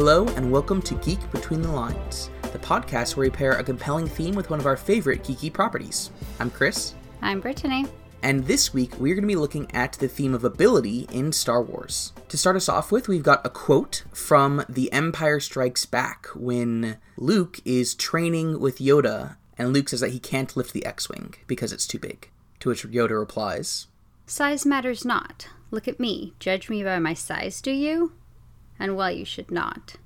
Hello, and welcome to Geek Between the Lines, the podcast where we pair a compelling theme with one of our favorite geeky properties. I'm Chris, I'm Brittany. and this week we're going to be looking at the theme of ability in Star Wars. To start us off with, we've got a quote from The Empire Strikes Back when Luke is training with Yoda, and Luke says that he can't lift the X Wing because it's too big. To which Yoda replies, Size matters not. Look at me. Judge me by my size, do you? And well, you should not.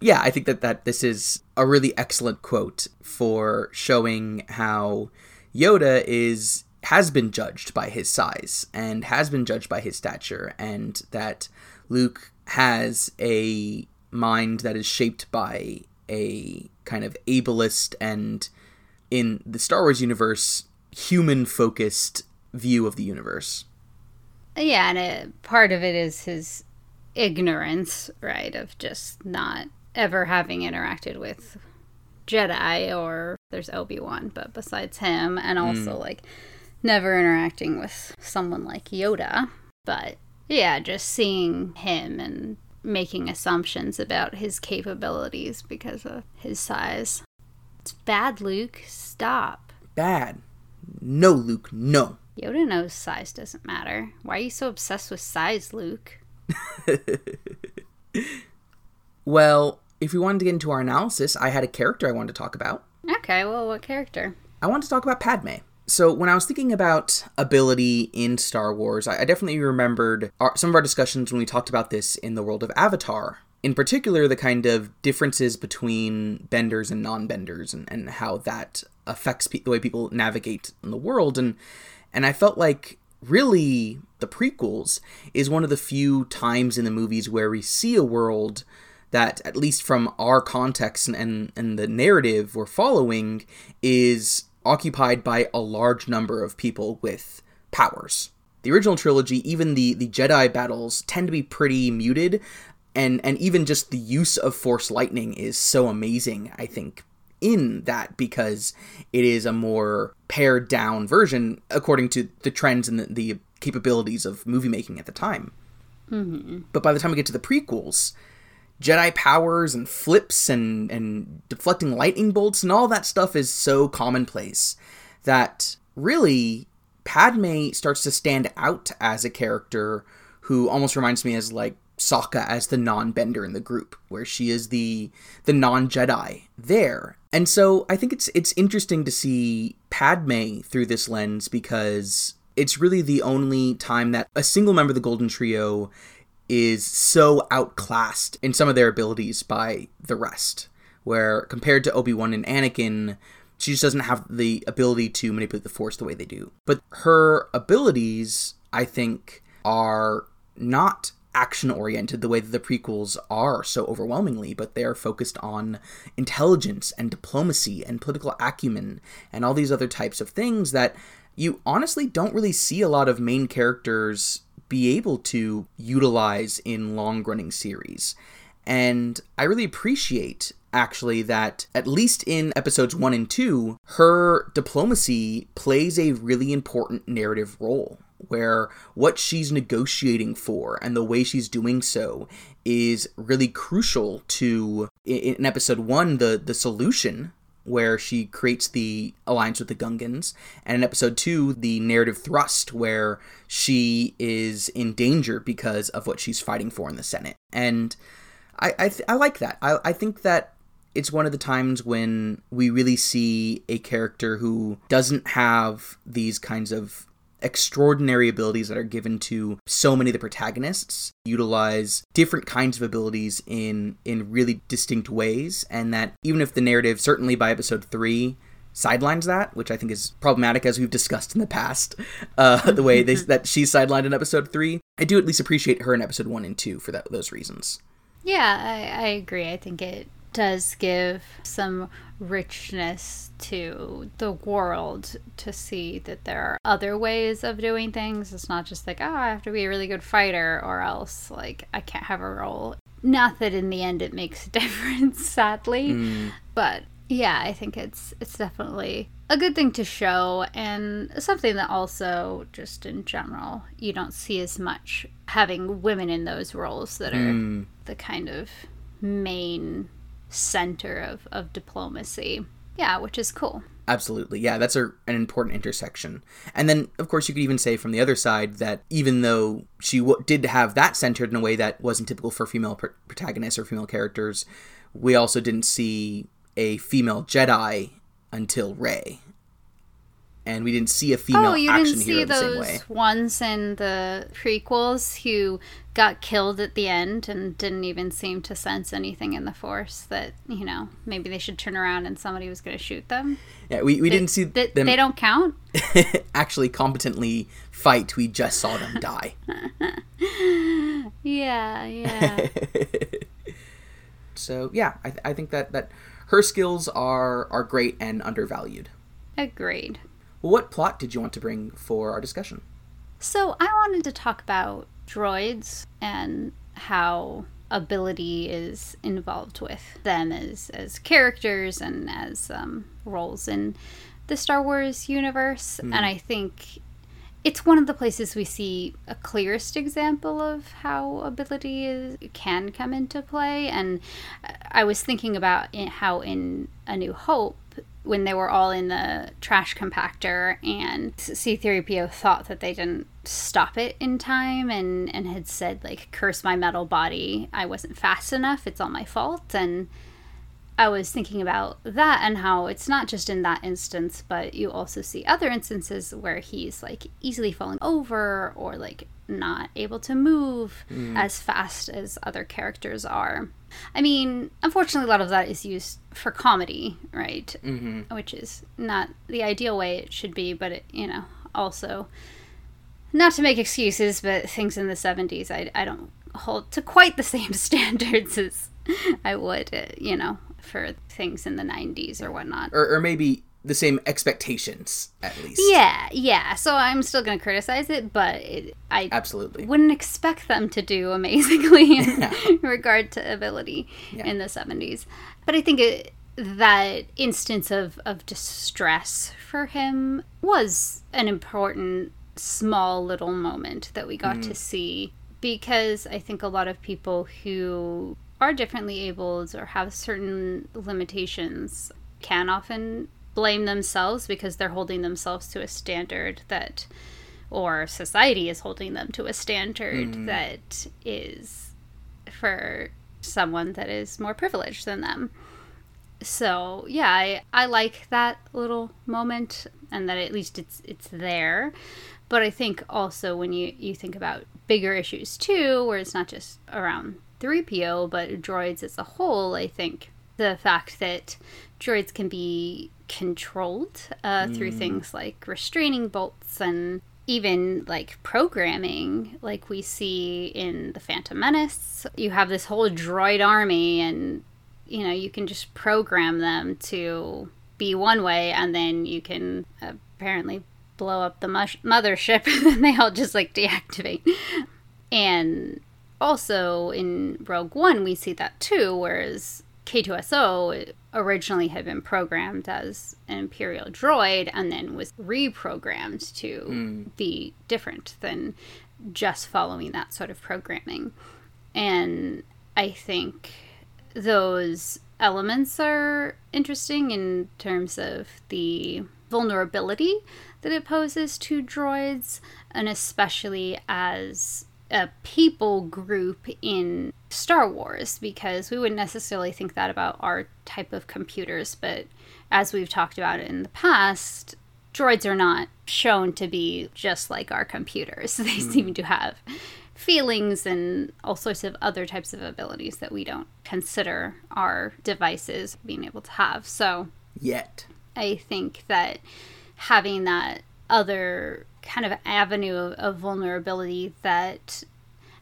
yeah, I think that, that this is a really excellent quote for showing how Yoda is has been judged by his size and has been judged by his stature, and that Luke has a mind that is shaped by a kind of ableist and in the Star Wars universe human focused view of the universe. Yeah, and part of it is his ignorance, right, of just not ever having interacted with Jedi or there's Obi Wan, but besides him, and also hmm. like never interacting with someone like Yoda. But yeah, just seeing him and making assumptions about his capabilities because of his size. It's bad, Luke. Stop. Bad. No, Luke, no. Yoda knows size doesn't matter. Why are you so obsessed with size, Luke? Well, if we wanted to get into our analysis, I had a character I wanted to talk about. Okay, well, what character? I wanted to talk about Padme. So when I was thinking about ability in Star Wars, I I definitely remembered our, some of our discussions when we talked about this in the world of Avatar. In particular, the kind of differences between benders and non-benders, and, and how that affects pe- the way people navigate in the world. And and I felt like really the prequels is one of the few times in the movies where we see a world that at least from our context and, and, and the narrative we're following is occupied by a large number of people with powers. The original trilogy even the the jedi battles tend to be pretty muted and and even just the use of force lightning is so amazing i think in that because it is a more pared down version according to the trends and the, the capabilities of movie making at the time. Mm-hmm. But by the time we get to the prequels Jedi powers and flips and and deflecting lightning bolts and all that stuff is so commonplace that really Padme starts to stand out as a character who almost reminds me as like Sokka as the non-bender in the group, where she is the the non-Jedi there. And so I think it's it's interesting to see Padme through this lens because it's really the only time that a single member of the Golden Trio is so outclassed in some of their abilities by the rest. Where compared to Obi Wan and Anakin, she just doesn't have the ability to manipulate the Force the way they do. But her abilities, I think, are not action oriented the way that the prequels are so overwhelmingly, but they are focused on intelligence and diplomacy and political acumen and all these other types of things that you honestly don't really see a lot of main characters be able to utilize in long running series. And I really appreciate actually that at least in episodes 1 and 2 her diplomacy plays a really important narrative role where what she's negotiating for and the way she's doing so is really crucial to in episode 1 the the solution where she creates the alliance with the Gungans, and in episode two, the narrative thrust where she is in danger because of what she's fighting for in the Senate. And I I, th- I like that. I, I think that it's one of the times when we really see a character who doesn't have these kinds of extraordinary abilities that are given to so many of the protagonists utilize different kinds of abilities in in really distinct ways and that even if the narrative certainly by episode 3 sidelines that which i think is problematic as we've discussed in the past uh, the way they, that she's sidelined in episode 3 i do at least appreciate her in episode 1 and 2 for that, those reasons Yeah, I, I agree. I think it does give some richness to the world to see that there are other ways of doing things. It's not just like, oh, I have to be a really good fighter or else like I can't have a role. Not that in the end it makes a difference, sadly. Hmm. But yeah, I think it's it's definitely a good thing to show and something that also just in general you don't see as much having women in those roles that are hmm. the kind of main center of, of diplomacy. Yeah, which is cool. Absolutely. Yeah, that's a, an important intersection. And then, of course, you could even say from the other side that even though she w- did have that centered in a way that wasn't typical for female pr- protagonists or female characters, we also didn't see a female Jedi until Rey and we didn't see a female oh, you action didn't hero see the same those way. ones in the prequels who got killed at the end and didn't even seem to sense anything in the force that you know maybe they should turn around and somebody was going to shoot them Yeah, we, we They- didn't see they, them they don't count actually competently fight. We just saw them die. yeah yeah so yeah, I, th- I think that that her skills are are great and undervalued. agreed Well, what plot did you want to bring for our discussion? So I wanted to talk about droids and how ability is involved with them as as characters and as um, roles in the Star Wars universe. And I think it's one of the places we see a clearest example of how ability is, can come into play. And I was thinking about in, how in A New Hope, when they were all in the trash compactor and C3PO thought that they didn't stop it in time and, and had said, like, curse my metal body, I wasn't fast enough, it's all my fault. And I was thinking about that and how it's not just in that instance, but you also see other instances where he's like easily falling over or like not able to move as fast as other characters are. I mean, unfortunately, a lot of that is used for comedy, right? Mm-hmm. Which is not the ideal way it should be, but it, you know, also not to make excuses, but things in the 70s, I, I don't hold to quite the same standards as I would, uh, you know, for things in the 90s or whatnot. Or, or maybe the same expectations, at least. Yeah, yeah. So I'm still going to criticize it, but it, I Absolutely. wouldn't expect them to do amazingly in Yeah. regard to ability Yeah. in the 70s. But I think it, that instance of, of distress for him was an important small little moment that we got to mm. see because I think a lot of people who are differently abled or have certain limitations can often blame themselves because they're holding themselves to a standard that or society is holding them to a standard hmm. that is for someone that is more privileged than them. So yeah, I, I like that little moment and that at least it's it's there. But I think also when you, you think about bigger issues too, where it's not just around 3PO, but droids as a whole, I think the fact that droids can be controlled uh, through things like restraining bolts and even like programming, like we see in The Phantom Menace. You have this whole droid army, and you know, you can just program them to be one way, and then you can apparently blow up the mush- mothership, and then they all just like deactivate. And also in Rogue One, we see that too, whereas K2SO originally had been programmed as an Imperial droid and then was reprogrammed to hmm. be different than just following that sort of programming. And I think those elements are interesting in terms of the vulnerability that it poses to droids, and especially as a people group in Star Wars, because we wouldn't necessarily think that about our type of computers, but as we've talked about in the past, droids are not shown to be just like our computers. They hmm. seem to have feelings and all sorts of other types of abilities that we don't consider our devices being able to have. So Yet. I think that having that other kind of avenue of, of vulnerability that,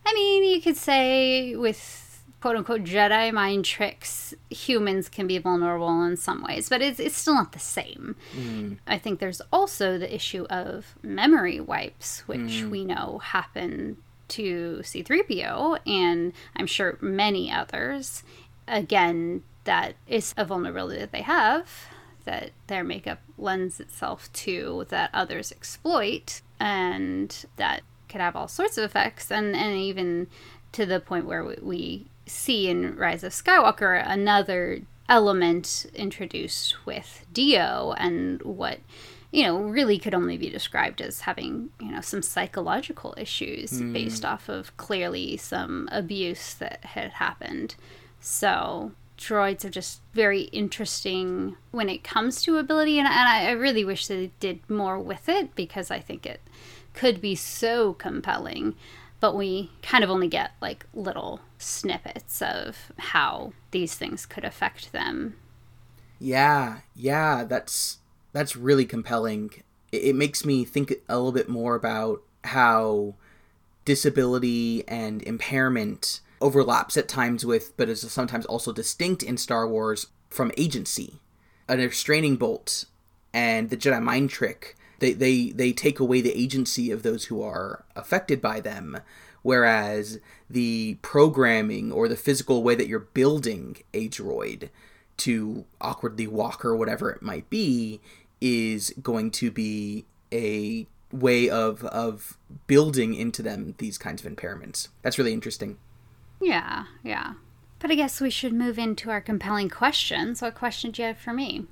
I mean, you could say with quote unquote Jedi mind tricks, humans can be vulnerable in some ways, but it's, it's still not the same. Mm. I think there's also the issue of memory wipes, which mm. we know happen to C3PO and I'm sure many others. Again, that is a vulnerability that they have that their makeup lends itself to that others exploit and that could have all sorts of effects and, and even to the point where we, we see in Rise of Skywalker another element introduced with D-O and what you know really could only be described as having you know some psychological issues mm. based off of clearly some abuse that had happened so droids are just very interesting when it comes to ability and, and I, I really wish they did more with it because i think it could be so compelling but we kind of only get like little snippets of how these things could affect them. Yeah, yeah, that's that's really compelling. It, it makes me think a little bit more about how disability and impairment overlaps at times with, but is sometimes also distinct in Star Wars from agency. A restraining bolt and the Jedi mind trick they, they, they take away the agency of those who are affected by them. Whereas the programming or the physical way that you're building a droid to awkwardly walk or whatever it might be is going to be a way of of building into them these kinds of impairments. That's really interesting. Yeah, yeah. But I guess we should move into our compelling questions. What question do you have for me?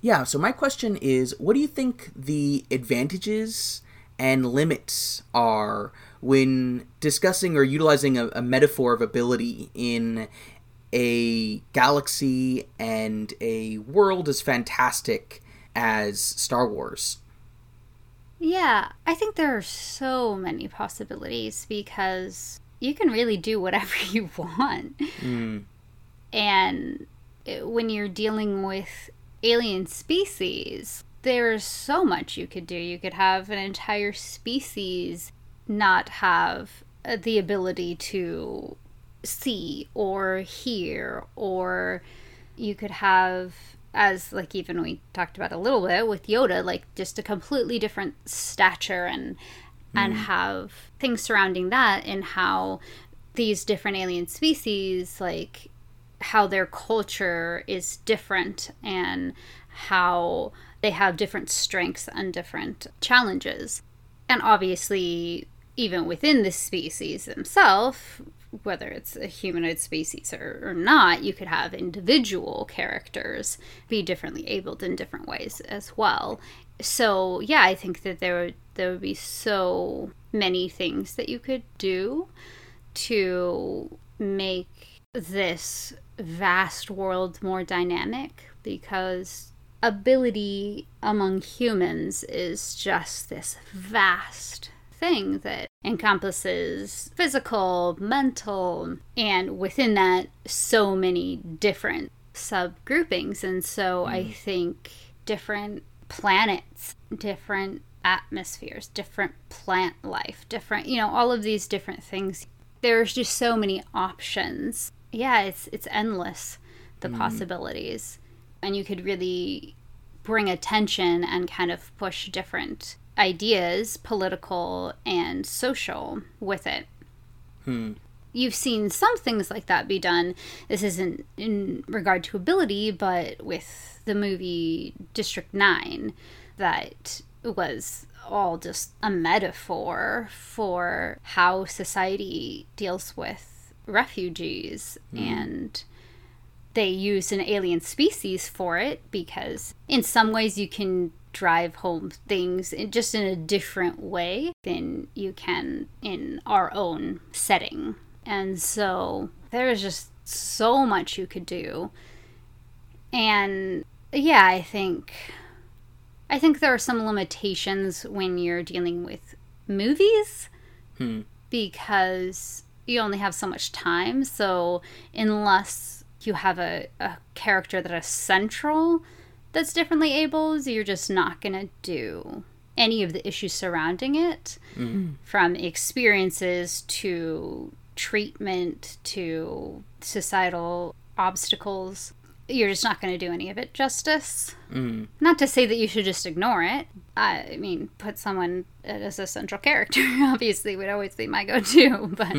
Yeah, so my question is what do you think the advantages and limits are when discussing or utilizing a, a metaphor of ability in a galaxy and a world as fantastic as Star Wars? Yeah, I think there are so many possibilities because you can really do whatever you want. Mm. And when you're dealing with alien species, there's so much you could do. You could have an entire species not have uh, the ability to see or hear, or you could have, as like even we talked about a little bit with Yoda, like just a completely different stature and and mm. have things surrounding that and how these different alien species like how their culture is different and how they have different strengths and different challenges. And obviously, even within the species themselves, whether it's a humanoid species or, or, not, you could have individual characters be differently abled in different ways as well. So yeah, I think that there would there would be so many things that you could do to make this vast world more dynamic because ability among humans is just this vast thing that encompasses physical, mental, and within that, so many different subgroupings. And so mm. I think different planets, different atmospheres, different plant life, different, you know, all of these different things. There's just so many options yeah, it's it's endless the mm. possibilities, and you could really bring attention and kind of push different ideas, political and social, with it. Hmm. You've seen some things like that be done. This isn't in regard to ability, but with the movie District 9, that was all just a metaphor for how society deals with refugees mm. and they use an alien species for it because in some ways you can drive home things in just in a different way than you can in our own setting. And so there is just so much you could do. And yeah, I think I think there are some limitations when you're dealing with movies hmm. because you only have so much time. So unless you have a, a character that is central that's differently abled, you're just not going to do any of the issues surrounding it mm-hmm. from experiences to treatment to societal obstacles you're just not going to do any of it justice. Mm. Not to say that you should just ignore it. I mean, put someone as a central character, obviously, would always be my go to, but.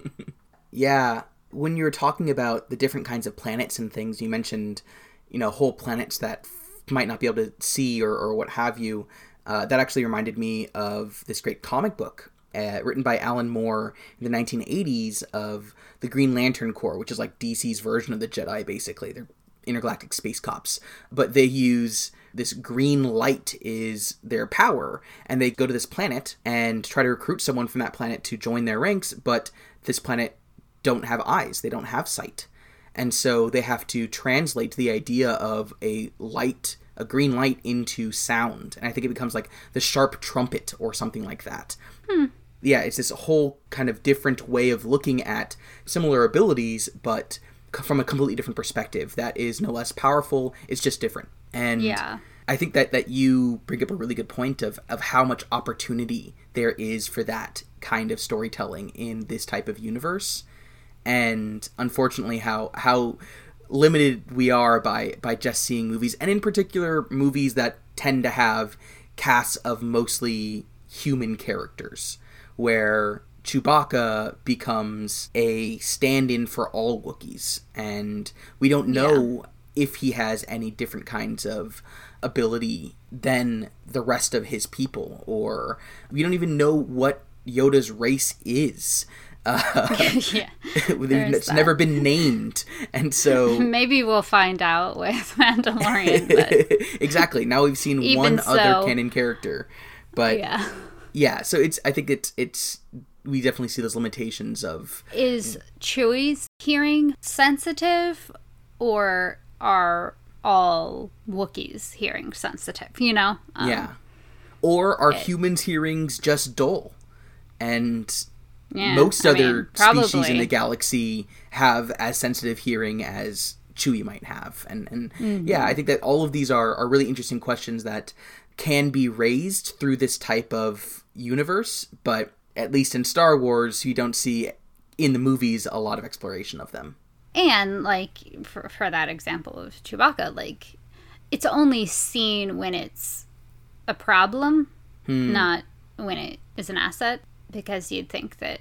yeah. When you were talking about the different kinds of planets and things, you mentioned, you know, whole planets that f- might not be able to see or, or what have you. Uh, that actually reminded me of this great comic book uh, written by Alan Moore in the 1980s of the Green Lantern Corps, which is like DC's version of the Jedi, basically. They're intergalactic space cops, but they use this green light is their power, and they go to this planet and try to recruit someone from that planet to join their ranks, but this planet don't have eyes, they don't have sight. And so they have to translate the idea of a light, a green light, into sound. And I think it becomes like the sharp trumpet or something like that. Hmm. Yeah, it's this whole kind of different way of looking at similar abilities, but from a completely different perspective that is no less powerful. It's just different. And yeah. I think that, that you bring up a really good point of, of how much opportunity there is for that kind of storytelling in this type of universe. And unfortunately how how limited we are by by just seeing movies and in particular movies that tend to have casts of mostly human characters where Chewbacca becomes a stand-in for all Wookiees, and we don't know yeah. if he has any different kinds of ability than the rest of his people, or we don't even know what Yoda's race is. Uh, yeah, it's that. never been named, and so maybe we'll find out with Mandalorian. But... exactly. Now we've seen one so... other canon character, but yeah, yeah. So it's. I think it's it's we definitely see those limitations of is Chewie's hearing sensitive or are all Wookiees hearing sensitive, you know? Um, yeah. Or are it, humans' hearings just dull? And yeah, most I other mean, species in the galaxy have as sensitive hearing as Chewie might have. And and mm-hmm. yeah, I think that all of these are, are really interesting questions that can be raised through this type of universe, but at least in Star Wars, you don't see in the movies a lot of exploration of them. And like for for that example of Chewbacca, like it's only seen when it's a problem, hmm. not when it is an asset, because you'd think that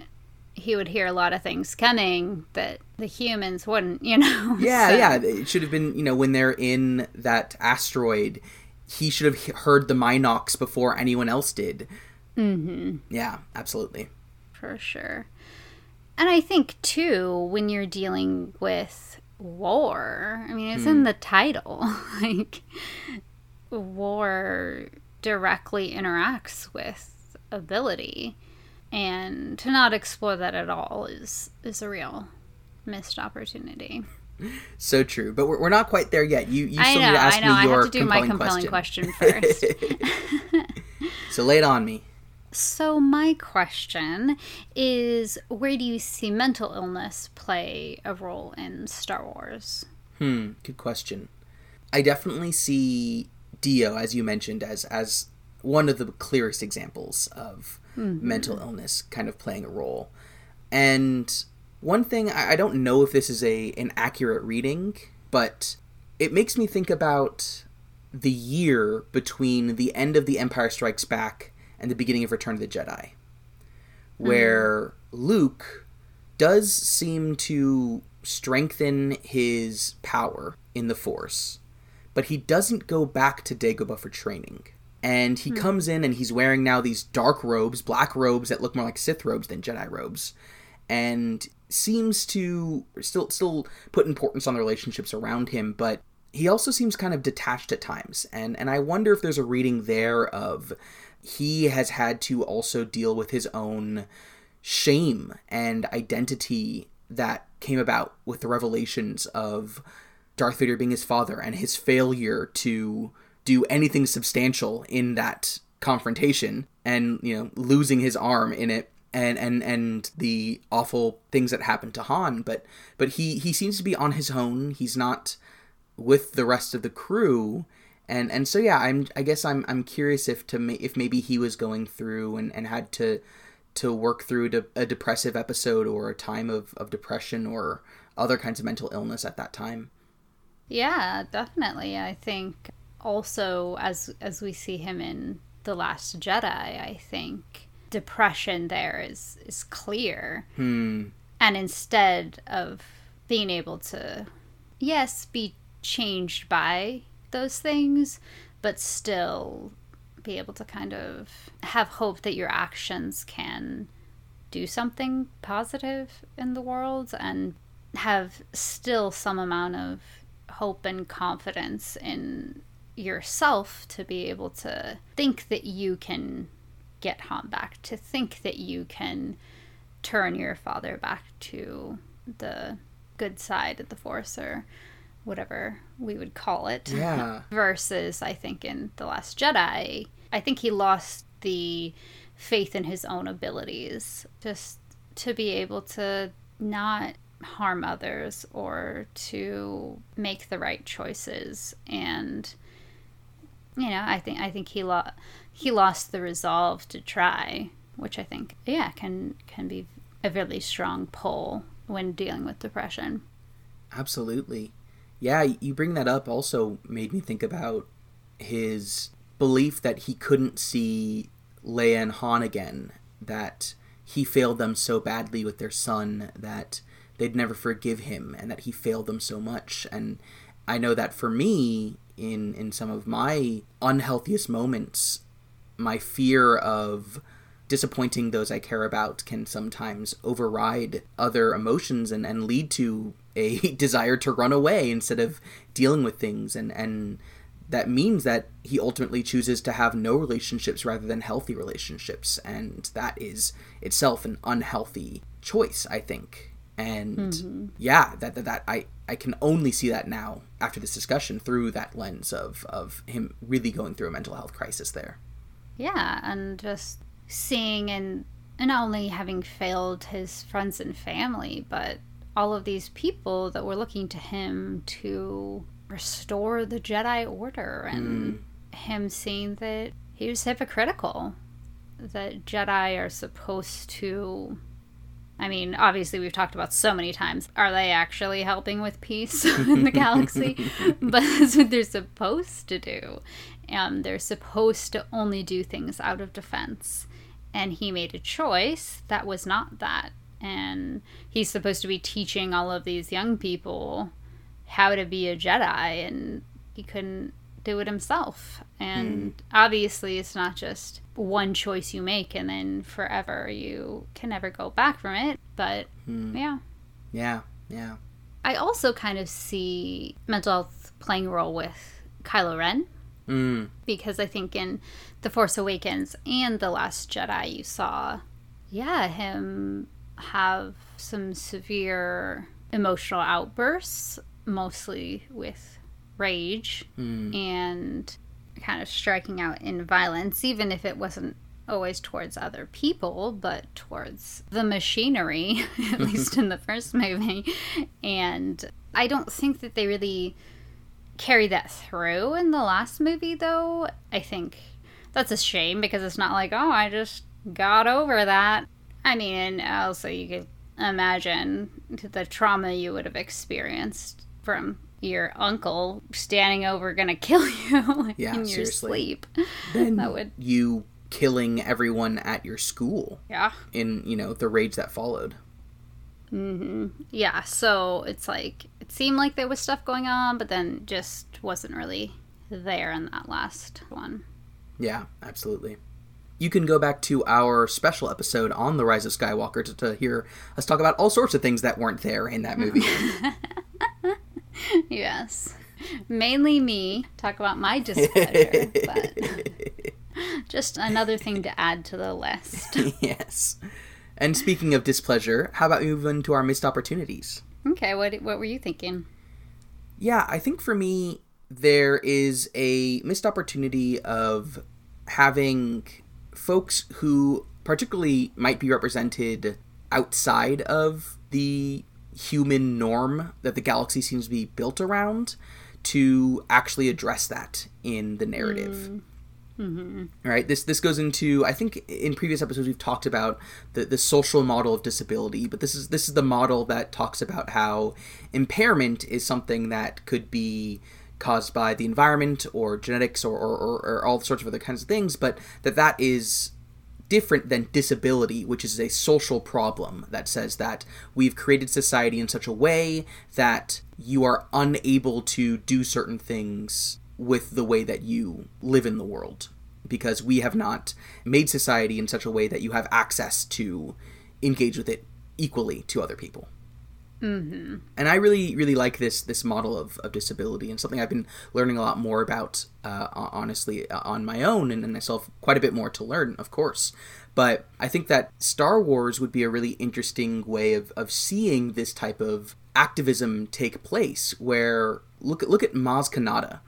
he would hear a lot of things coming that the humans wouldn't, you know. Yeah, so. yeah. It should have been, you know, when they're in that asteroid, he should have heard the mynocks before anyone else did. Mm-hmm. Yeah, absolutely. For sure. And I think, too, when you're dealing with war, I mean, it's hmm. in the title. like, war directly interacts with ability. And to not explore that at all is, is a real missed opportunity. So true, but we're, we're not quite there yet. You you still know, need to ask me your I have to do my compelling question, question first. so lay it on me. So, my question is where do you see mental illness play a role in Star Wars? Hmm, good question. I definitely see D-O, as you mentioned, as as one of the clearest examples of mm-hmm. mental illness kind of playing a role. And one thing I, I don't know if this is a an accurate reading, but it makes me think about the year between the end of The Empire Strikes Back and the beginning of Return of the Jedi, where mm. Luke does seem to strengthen his power in the Force, but he doesn't go back to Dagobah for training. And he mm. comes in and he's wearing now these dark robes, black robes that look more like Sith robes than Jedi robes, and seems to still still put importance on the relationships around him, but he also seems kind of detached at times. And and I wonder if there's a reading there of he has had to also deal with his own shame and identity that came about with the revelations of Darth Vader being his father and his failure to do anything substantial in that confrontation and you know losing his arm in it and and and the awful things that happened to Han. But but he he seems to be on his own. He's not with the rest of the crew. And and so yeah i'm i guess i'm i'm curious if to if maybe he was going through and and had to to work through a depressive episode or a time of of depression or other kinds of mental illness at that time. Yeah definitely. I think also as as we see him in the last jedi i think depression there is is clear hmm. and instead of being able to yes be changed by those things, but still be able to kind of have hope that your actions can do something positive in the world and have still some amount of hope and confidence in yourself to be able to think that you can get Han back, to think that you can turn your father back to the good side of the Force or whatever we would call it. Yeah. Versus, I think, in The Last Jedi, I think he lost the faith in his own abilities. Just to be able to not harm others or to make the right choices and you know i think i think he lo- he lost the resolve to try which i think yeah can can be a really strong pull when dealing with depression. Absolutely. Yeah you bring that up also made me think about his belief that he couldn't see leia and han again that he failed them so badly with their son that they'd never forgive him and that he failed them so much. And i know that for me in in some of my unhealthiest moments my fear of disappointing those i care about can sometimes override other emotions and, and lead to a desire to run away instead of dealing with things. And and that means that he ultimately chooses to have no relationships rather than healthy relationships. And that is itself an unhealthy choice i think. And mm-hmm. yeah that, that that i i can only see that now after this discussion through that lens of of him really going through a mental health crisis there yeah and just seeing and and not only having failed his friends and family but all of these people that were looking to him to restore the jedi order and mm. him seeing that he was hypocritical that jedi are supposed to I mean, obviously, we've talked about so many times. Are they actually helping with peace in the galaxy? but that's what they're supposed to do. And they're supposed to only do things out of defense. And he made a choice that was not that. And he's supposed to be teaching all of these young people how to be a Jedi, and he couldn't do it himself. And mm. obviously, it's not just one choice you make and then forever you can never go back from it. But mm. yeah. Yeah, yeah. I also kind of see mental health playing a role with Kylo Ren. Mm. Because I think in The Force Awakens and The Last Jedi, you saw, yeah, him have some severe emotional outbursts, mostly with rage mm. and kind of striking out in violence, even if it wasn't always towards other people, but towards the machinery, at least in the first movie. And I don't think that they really carry that through in the last movie, though. I think that's a shame because it's not like, oh, I just got over that. I mean, also, you could imagine the trauma you would have experienced from your uncle standing over gonna kill you yeah, in your seriously. sleep. Then that would you killing everyone at your school. Yeah. In you know the rage that followed. Mm-hmm. Yeah. So it's like it seemed like there was stuff going on, but then just wasn't really there in that last one. Yeah, absolutely. You can go back to our special episode on the Rise of Skywalker to, to hear us talk about all sorts of things that weren't there in that movie. yes. Mainly me talk about my displeasure, but just another thing to add to the list. yes. And speaking of displeasure, how about moving to our missed opportunities? Okay, what what were you thinking? Yeah, I think for me there is a missed opportunity of having folks who particularly might be represented outside of the human norm that the galaxy seems to be built around to actually address that in the narrative. Mm. Mm-hmm. Right. This this goes into I think in previous episodes we've talked about the the social model of disability, but this is this is the model that talks about how impairment is something that could be caused by the environment or genetics or, or, or, or all sorts of other kinds of things, but that that is different than disability, which is a social problem that says that we've created society in such a way that you are unable to do certain things with the way that you live in the world. because we have not made society in such a way that you have access to engage with it equally to other people. Mm-hmm. And I really, really like this this model of, of disability, and something I've been learning a lot more about, uh, honestly, uh, on my own, and, and I still have quite a bit more to learn, of course. But I think that Star Wars would be a really interesting way of, of seeing this type of activism take place, where look at look at Maz Kanata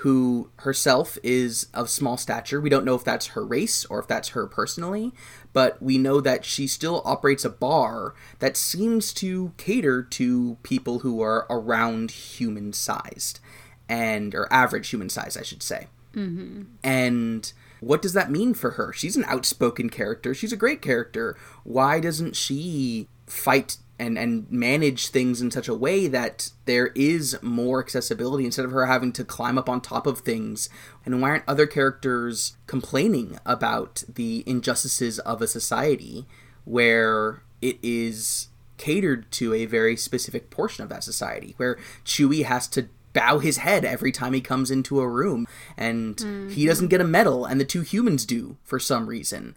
who herself is of small stature. We don't know if that's her race or if that's her personally, but we know that she still operates a bar that seems to cater to people who are around human sized and or average human size, I should say. Mm-hmm. And what does that mean for her? She's an outspoken character. She's a great character. Why doesn't she fight and and manage things in such a way that there is more accessibility instead of her having to climb up on top of things. And why aren't other characters complaining about the injustices of a society where it is catered to a very specific portion of that society where chewie has to bow his head every time he comes into a room and mm-hmm. he doesn't get a medal and the two humans do for some reason.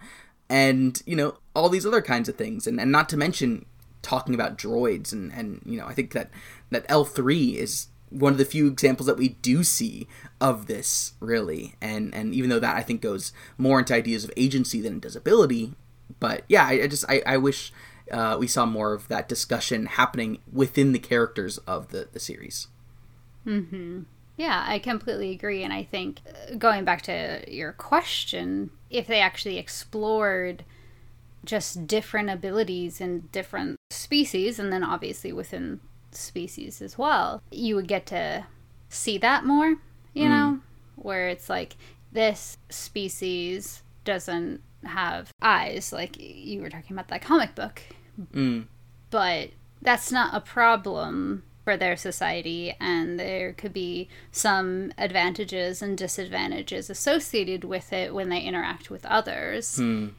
And you know all these other kinds of things. And, and not to mention talking about droids and and you know I think that that L3 is one of the few examples that we do see of this really. And and even though that I think goes more into ideas of agency than it does ability but yeah I, I just I, I wish uh, we saw more of that discussion happening within the characters of the the series. Mm-hmm. Yeah I completely agree and I think uh, going back to your question if they actually explored just different abilities and different species, and then obviously within species as well, you would get to see that more, you mm. know, where it's like this species doesn't have eyes, like you were talking about that comic book. Mm. But that's not a problem for their society, and there could be some advantages and disadvantages associated with it when they interact with others. Mm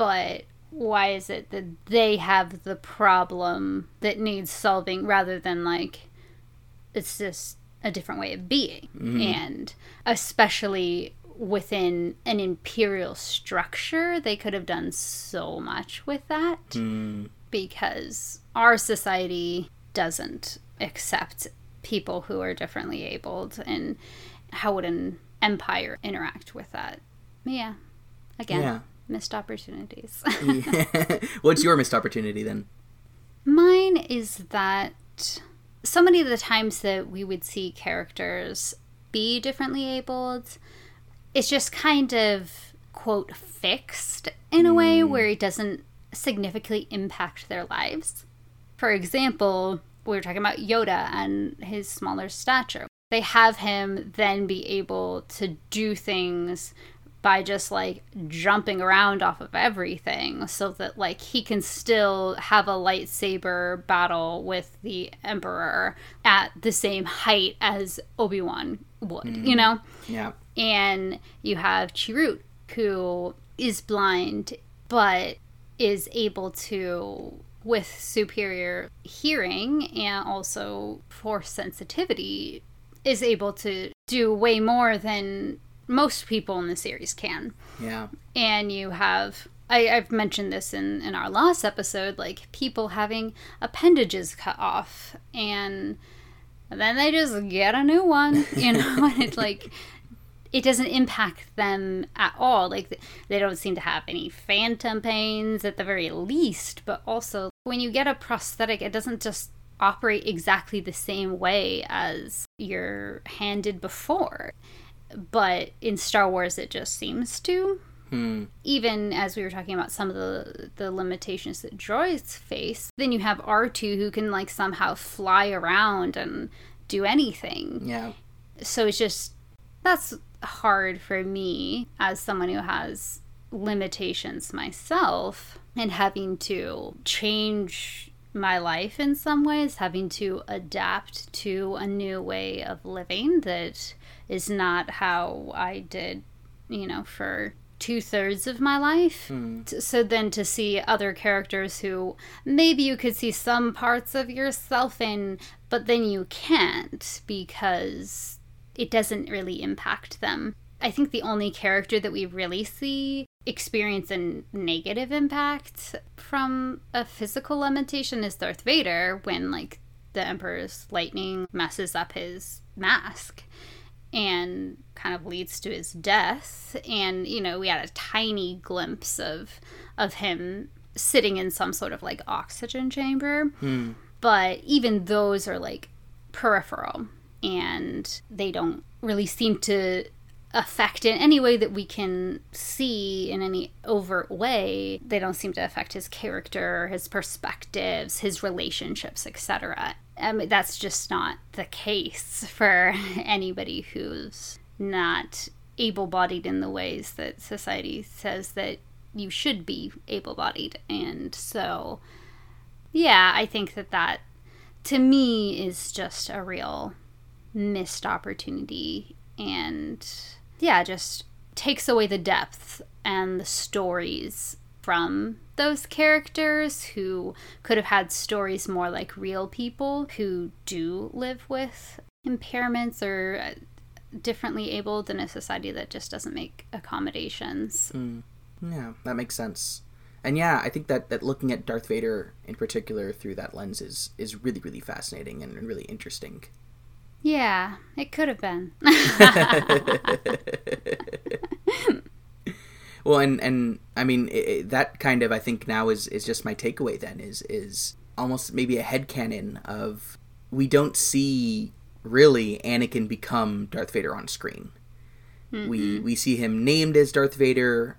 but why is it that they have the problem that needs solving rather than like it's just a different way of being mm-hmm. and especially within an imperial structure they could have done so much with that mm. because our society doesn't accept people who are differently abled and how would an empire interact with that yeah again yeah missed opportunities. What's your missed opportunity then? Mine is that so many of the times that we would see characters be differently abled, it's just kind of, quote, fixed in a mm. way where it doesn't significantly impact their lives. For example, we were talking about Yoda and his smaller stature. They have him then be able to do things by just like jumping around off of everything so that like he can still have a lightsaber battle with the emperor at the same height as Obi-Wan would, mm. you know? Yeah. And you have Chirrut who is blind but is able to with superior hearing and also force sensitivity is able to do way more than most people in the series can. Yeah. And you have I, have mentioned this in, in our last episode, like people having appendages cut off and then they just get a new one, you know, and it's like it doesn't impact them at all. Like they don't seem to have any phantom pains at the very least, but also when you get a prosthetic, it doesn't just operate exactly the same way as your hand did before but in Star Wars it just seems to. Hmm. Even as we were talking about some of the the limitations that droids face, then you have R2 who can like somehow fly around and do anything. Yeah. So it's just that's hard for me as someone who has limitations myself and having to change my life in some ways, having to adapt to a new way of living that is not how I did, you know, for two thirds of my life. Mm. So then to see other characters who maybe you could see some parts of yourself in, but then you can't because it doesn't really impact them. I think the only character that we really see experience a negative impact from a physical limitation is Darth Vader when like the Emperor's lightning messes up his mask and kind of leads to his death. And you know we had a tiny glimpse of of him sitting in some sort of like oxygen chamber. Hmm. but even those are like peripheral and they don't really seem to affect in any way that we can see in any overt way. They don't seem to affect his character his perspectives his relationships etc I mean, that's just not the case for anybody who's not able-bodied in the ways that society says that you should be able-bodied. And so yeah i think that that to me is just a real missed opportunity. And yeah just takes away the depth and the stories from those characters who could have had stories more like real people who do live with impairments or uh, differently abled in a society that just doesn't make accommodations. Mm. Yeah, that makes sense. And yeah, I think that, that looking at Darth Vader in particular through that lens is, is really, really fascinating and really interesting. Yeah, it could have been. well, and and I mean it, that kind of I think now is is just my takeaway. Then is is almost maybe a head canon of we don't see really Anakin become Darth Vader on screen. Mm-hmm. We we see him named as Darth Vader,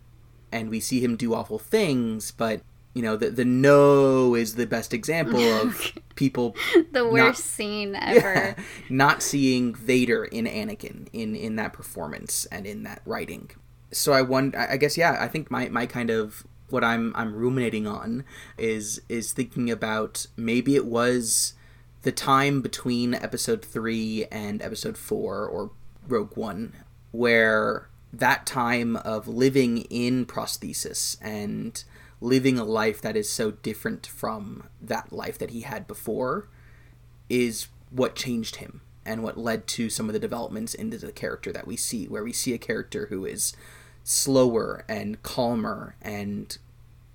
and we see him do awful things, but you know the the no is the best example of people the worst not, scene ever yeah, not seeing vader in anakin in in that performance and in that writing so i wonder i guess yeah i think my my kind of what i'm i'm ruminating on is is thinking about maybe it was the time between episode 3 and episode 4 or rogue one where that time of living in prosthesis and living a life that is so different from that life that he had before is what changed him and what led to some of the developments into the character that we see where we see a character who is slower and calmer and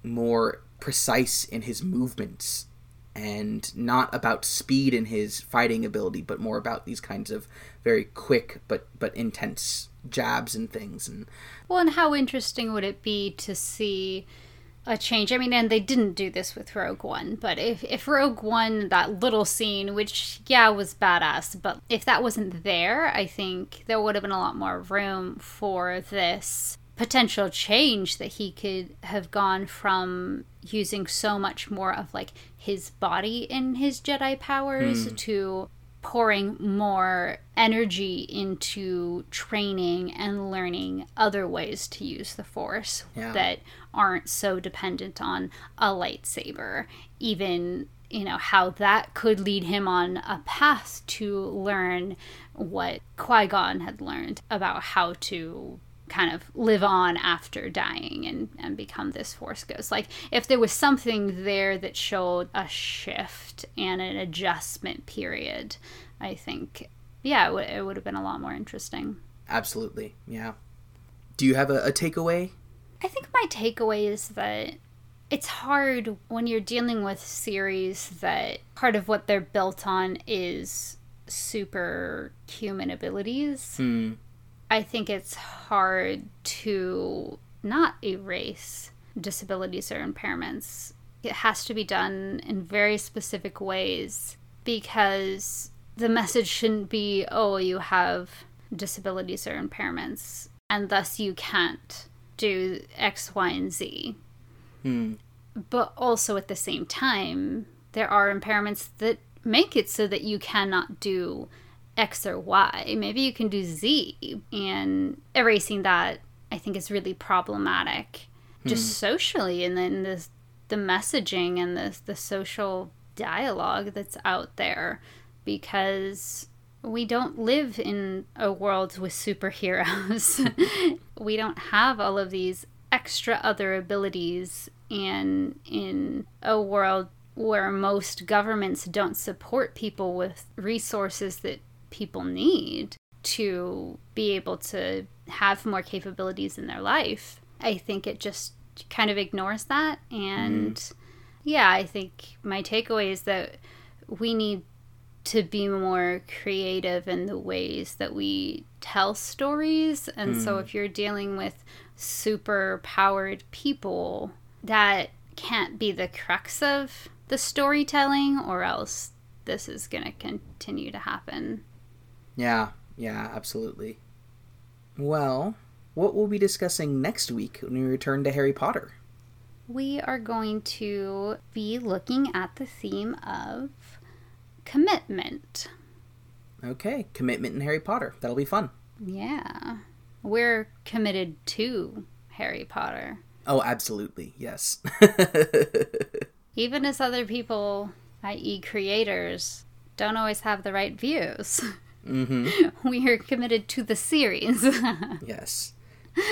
more precise in his movements and not about speed in his fighting ability but more about these kinds of very quick but but intense jabs and things. And well and how interesting would it be to see a change. I mean, and they didn't do this with Rogue One, but if, if Rogue One, that little scene, which, yeah, was badass, but if that wasn't there, I think there would have been a lot more room for this potential change that he could have gone from using so much more of like his body in his Jedi powers mm. to pouring more energy into training and learning other ways to use the force yeah. that aren't so dependent on a lightsaber even you know how that could lead him on a path to learn what Qui-Gon had learned about how to kind of live on after dying and, and become this force ghost. Like, if there was something there that showed a shift and an adjustment period, I think, yeah, it, w- it would have been a lot more interesting. Absolutely, yeah. Do you have a, a takeaway? I think my takeaway is that it's hard when you're dealing with series that part of what they're built on is superhuman abilities. Hmm. I think it's hard to not erase disabilities or impairments. It has to be done in very specific ways because the message shouldn't be, oh, you have disabilities or impairments, and thus you can't do X, Y, and Z. Hmm. But also at the same time, there are impairments that make it so that you cannot do X or Y. Maybe you can do Z. And erasing that, I think, is really problematic, hmm. just socially, and then the the messaging and the the social dialogue that's out there, because we don't live in a world with superheroes. we don't have all of these extra other abilities, and in a world where most governments don't support people with resources that people need to be able to have more capabilities in their life. I think it just kind of ignores that. And mm. yeah, I think my takeaway is that we need to be more creative in the ways that we tell stories. And mm. so if you're dealing with super powered people, that can't be the crux of the storytelling, or else this is going to continue to happen. Yeah, yeah, absolutely. Well, what we'll be discussing next week when we return to Harry Potter? We are going to be looking at the theme of commitment. Okay, commitment in Harry Potter. That'll be fun. Yeah. We're committed to Harry Potter. Oh, absolutely. Yes. Even as other people, i.e., creators, don't always have the right views. Mm-hmm. we are committed to the series. yes.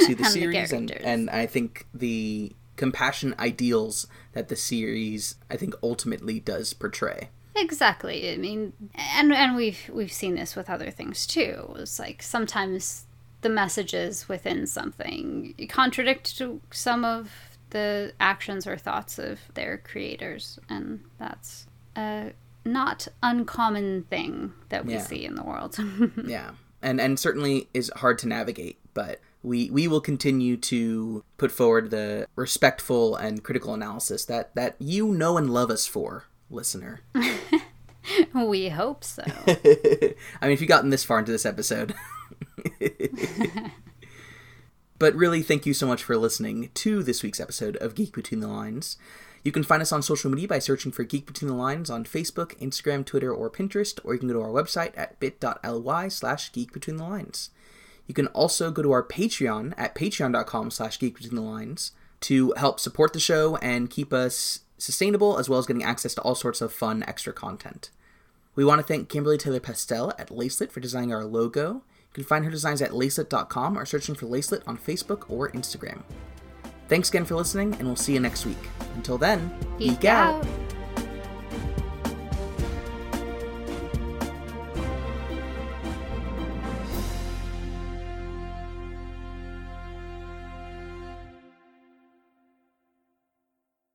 To the series, the and, and I think the compassion ideals that the series, I think, ultimately does portray. Exactly. I mean, and and we've we've seen this with other things too. It's like sometimes the messages within something contradict to some of the actions or thoughts of their creators, and that's a not uncommon thing that we yeah. see in the world. yeah, and and certainly is hard to navigate, but we we will continue to put forward the respectful and critical analysis that that you know and love us for listener. we hope so. I mean, if you've gotten this far into this episode. but really, thank you so much for listening to this week's episode of Geek Between the Lines. You can find us on social media by searching for Geek Between the Lines on Facebook, Instagram, Twitter, or Pinterest, or you can go to our website at bit.ly slash Geek Between the Lines. You can also go to our Patreon at patreon.com slash Geek Between the Lines to help support the show and keep us sustainable, as well as getting access to all sorts of fun extra content. We want to thank Kimberly Taylor Pastel at Lacelet for designing our logo. You can find her designs at lacelet.com or searching for Lacelet on Facebook or Instagram. Thanks again for listening, and we'll see you next week. Until then, geek, geek out. out.